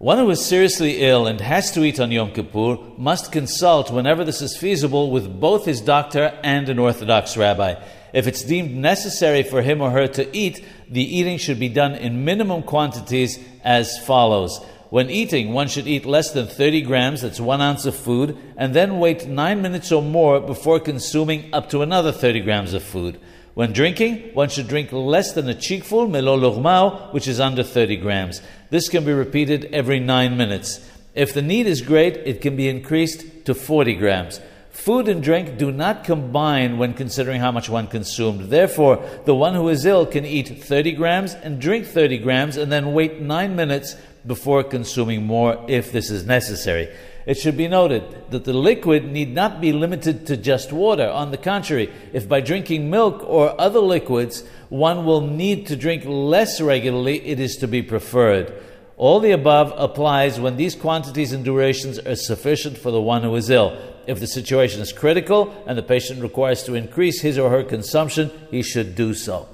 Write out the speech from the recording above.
One who is seriously ill and has to eat on Yom Kippur must consult, whenever this is feasible, with both his doctor and an Orthodox rabbi. If it's deemed necessary for him or her to eat, the eating should be done in minimum quantities as follows. When eating, one should eat less than 30 grams, that's one ounce of food, and then wait nine minutes or more before consuming up to another 30 grams of food. When drinking, one should drink less than a cheekful, melo lugmav, which is under 30 grams. This can be repeated every nine minutes. If the need is great, it can be increased to 40 grams. Food and drink do not combine when considering how much one consumed. Therefore, the one who is ill can eat 30 grams and drink 30 grams and then wait nine minutes before consuming more if this is necessary. It should be noted that the liquid need not be limited to just water. On the contrary, if by drinking milk or other liquids one will need to drink less regularly, it is to be preferred. All the above applies when these quantities and durations are sufficient for the one who is ill. If the situation is critical and the patient requires to increase his or her consumption, he should do so.